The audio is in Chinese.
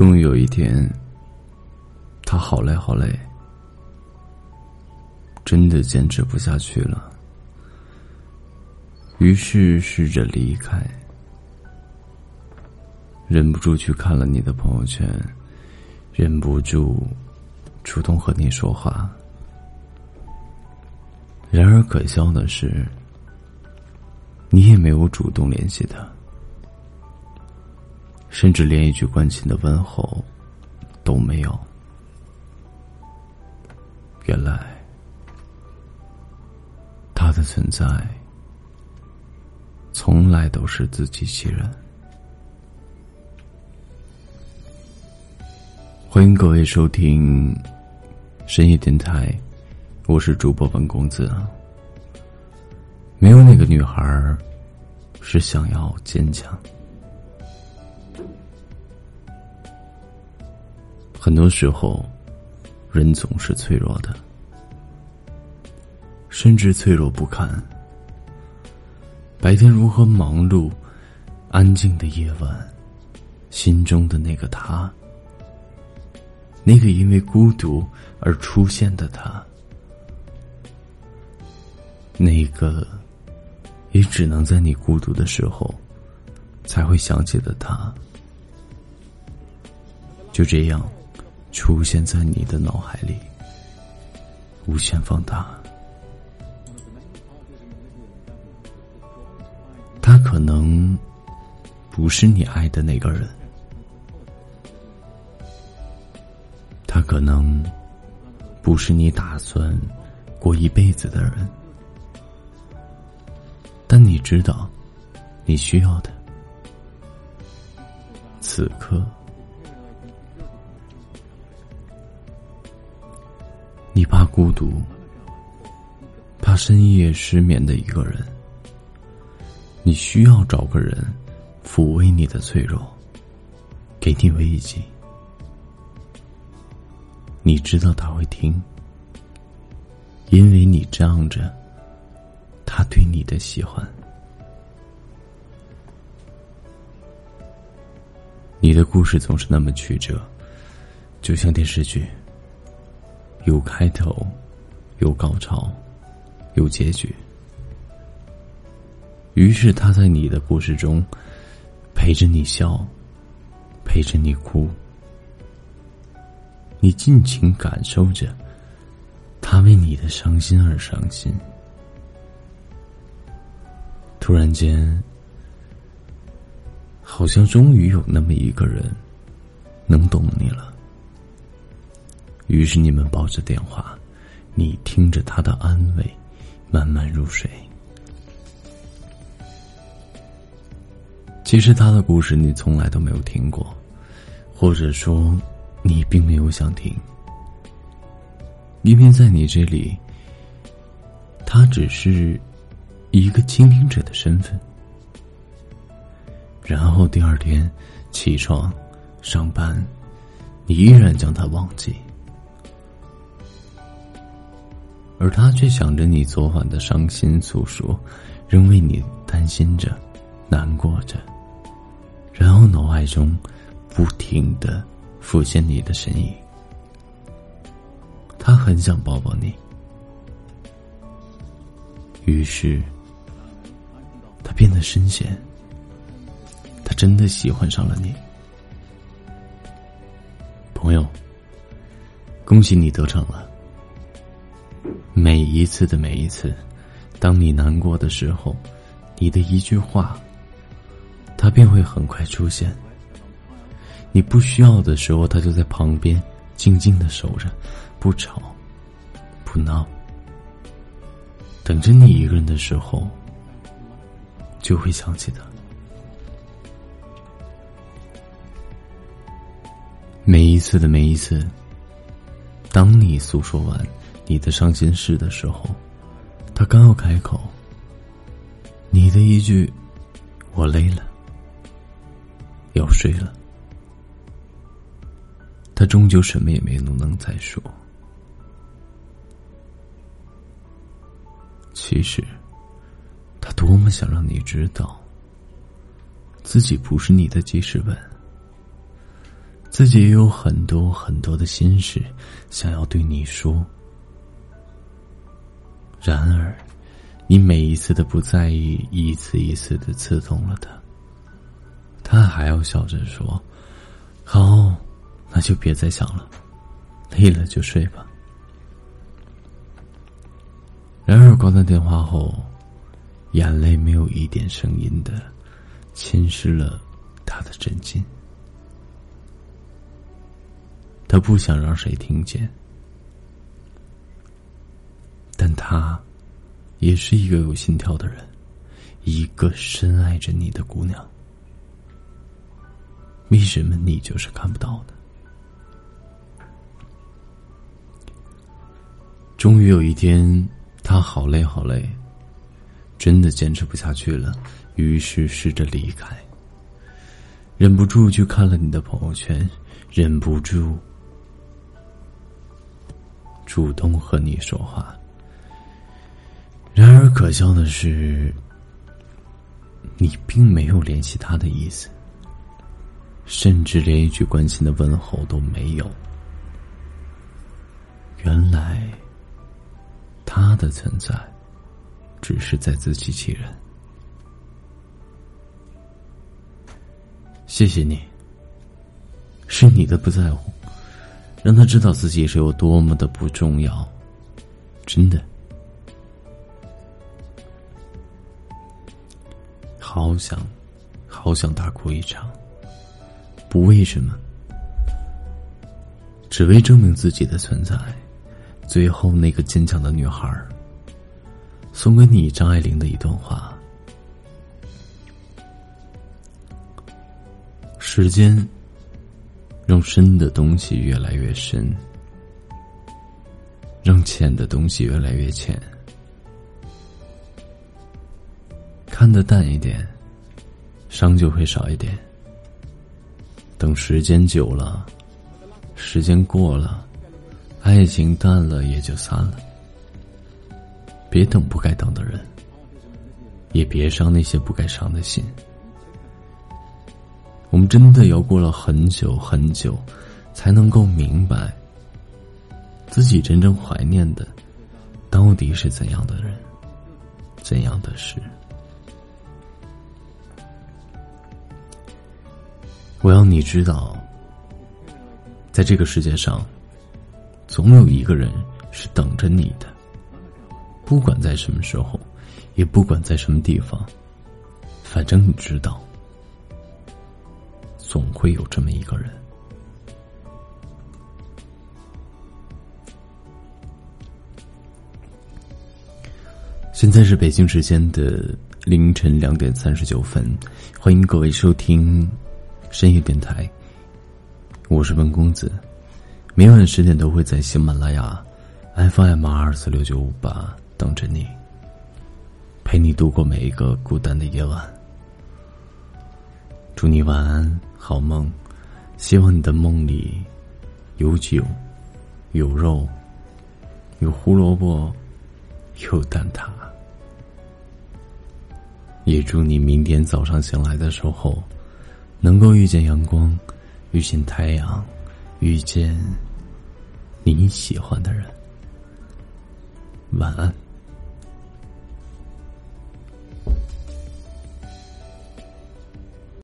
终于有一天，他好累好累，真的坚持不下去了，于是试着离开，忍不住去看了你的朋友圈，忍不住主动和你说话。然而可笑的是，你也没有主动联系他。甚至连一句关心的问候都没有。原来，他的存在从来都是自欺欺人。欢迎各位收听深夜电台，我是主播本公子。没有哪个女孩是想要坚强。很多时候，人总是脆弱的，甚至脆弱不堪。白天如何忙碌，安静的夜晚，心中的那个他，那个因为孤独而出现的他，那个也只能在你孤独的时候才会想起的他，就这样。出现在你的脑海里，无限放大。他可能不是你爱的那个人，他可能不是你打算过一辈子的人，但你知道，你需要的，此刻。孤独，怕深夜失眠的一个人。你需要找个人抚慰你的脆弱，给你慰藉。你知道他会听，因为你仗着他对你的喜欢。你的故事总是那么曲折，就像电视剧。有开头，有高潮，有结局。于是他在你的故事中陪着你笑，陪着你哭，你尽情感受着他为你的伤心而伤心。突然间，好像终于有那么一个人能懂你了。于是你们抱着电话，你听着他的安慰，慢慢入睡。其实他的故事你从来都没有听过，或者说你并没有想听，因为在你这里，他只是一个倾听者的身份。然后第二天起床上班，你依然将他忘记。而他却想着你昨晚的伤心诉说，仍为你担心着、难过着，然后脑海中不停的浮现你的身影。他很想抱抱你，于是他变得深陷，他真的喜欢上了你，朋友。恭喜你得逞了。每一次的每一次，当你难过的时候，你的一句话，他便会很快出现。你不需要的时候，他就在旁边静静的守着，不吵，不闹。等着你一个人的时候，就会想起他。每一次的每一次，当你诉说完。你的伤心事的时候，他刚要开口，你的一句“我累了，要睡了”，他终究什么也没能能再说。其实，他多么想让你知道，自己不是你的记事本，自己也有很多很多的心事想要对你说。然而，你每一次的不在意，一次一次的刺痛了他。他还要笑着说：“好，那就别再想了，累了就睡吧。”然而挂断电话后，眼泪没有一点声音的侵蚀了他的枕巾。他不想让谁听见。但她，也是一个有心跳的人，一个深爱着你的姑娘。为什么你就是看不到呢？终于有一天，他好累好累，真的坚持不下去了，于是试着离开。忍不住去看了你的朋友圈，忍不住主动和你说话。然而，可笑的是，你并没有联系他的意思，甚至连一句关心的问候都没有。原来，他的存在只是在自欺欺人。谢谢你，是你的不在乎，让他知道自己是有多么的不重要，真的。好想，好想大哭一场。不为什么，只为证明自己的存在。最后，那个坚强的女孩送给你张爱玲的一段话：时间让深的东西越来越深，让浅的东西越来越浅。看得淡一点，伤就会少一点。等时间久了，时间过了，爱情淡了也就散了。别等不该等的人，也别伤那些不该伤的心。我们真的要过了很久很久，才能够明白，自己真正怀念的，到底是怎样的人，怎样的事。我要你知道，在这个世界上，总有一个人是等着你的。不管在什么时候，也不管在什么地方，反正你知道，总会有这么一个人。现在是北京时间的凌晨两点三十九分，欢迎各位收听。深夜电台，我是温公子，每晚十点都会在喜马拉雅 FM 二四六九五八等着你，陪你度过每一个孤单的夜晚。祝你晚安，好梦。希望你的梦里有酒，有肉，有胡萝卜，有蛋挞。也祝你明天早上醒来的时候。能够遇见阳光，遇见太阳，遇见你喜欢的人。晚安。